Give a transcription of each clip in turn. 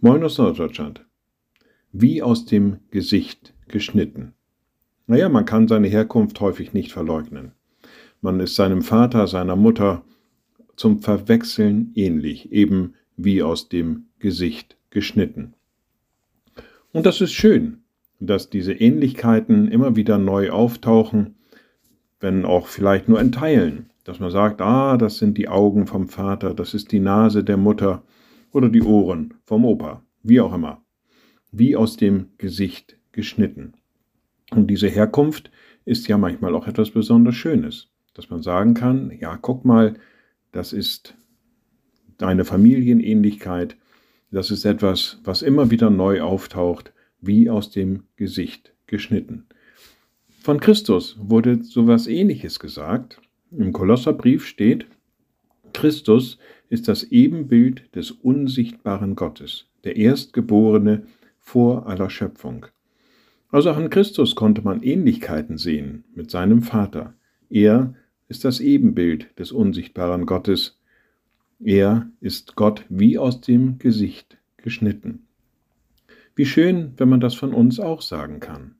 Moin aus Norddeutschland. Wie aus dem Gesicht geschnitten. Naja, man kann seine Herkunft häufig nicht verleugnen. Man ist seinem Vater, seiner Mutter zum Verwechseln ähnlich, eben wie aus dem Gesicht geschnitten. Und das ist schön, dass diese Ähnlichkeiten immer wieder neu auftauchen, wenn auch vielleicht nur in Teilen, dass man sagt, ah, das sind die Augen vom Vater, das ist die Nase der Mutter, oder die Ohren vom Opa, wie auch immer, wie aus dem Gesicht geschnitten. Und diese Herkunft ist ja manchmal auch etwas besonders Schönes, dass man sagen kann, ja, guck mal, das ist deine Familienähnlichkeit, das ist etwas, was immer wieder neu auftaucht, wie aus dem Gesicht geschnitten. Von Christus wurde sowas ähnliches gesagt. Im Kolosserbrief steht, Christus ist das Ebenbild des unsichtbaren Gottes, der Erstgeborene vor aller Schöpfung. Also auch in Christus konnte man Ähnlichkeiten sehen mit seinem Vater. Er ist das Ebenbild des unsichtbaren Gottes. Er ist Gott wie aus dem Gesicht geschnitten. Wie schön, wenn man das von uns auch sagen kann.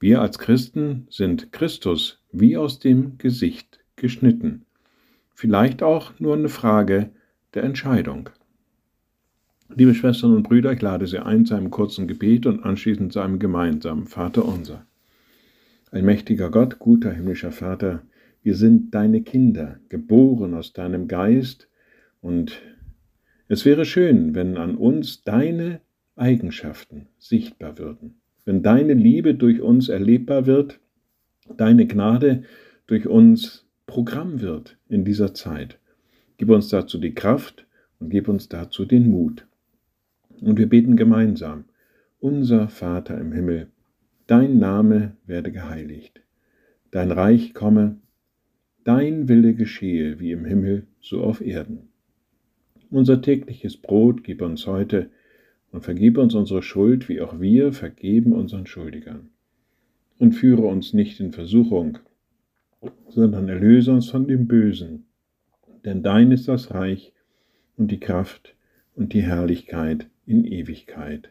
Wir als Christen sind Christus wie aus dem Gesicht geschnitten vielleicht auch nur eine Frage der Entscheidung. Liebe Schwestern und Brüder, ich lade Sie ein zu einem kurzen Gebet und anschließend zu einem gemeinsamen Vater unser. Allmächtiger Gott, guter himmlischer Vater, wir sind deine Kinder, geboren aus deinem Geist, und es wäre schön, wenn an uns deine Eigenschaften sichtbar würden, wenn deine Liebe durch uns erlebbar wird, deine Gnade durch uns Programm wird in dieser Zeit. Gib uns dazu die Kraft und gib uns dazu den Mut. Und wir beten gemeinsam. Unser Vater im Himmel, dein Name werde geheiligt, dein Reich komme, dein Wille geschehe wie im Himmel, so auf Erden. Unser tägliches Brot gib uns heute und vergib uns unsere Schuld, wie auch wir vergeben unseren Schuldigern. Und führe uns nicht in Versuchung, sondern erlöse uns von dem Bösen. Denn dein ist das Reich und die Kraft und die Herrlichkeit in Ewigkeit.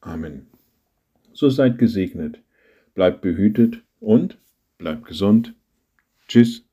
Amen. So seid gesegnet, bleibt behütet und bleibt gesund. Tschüss.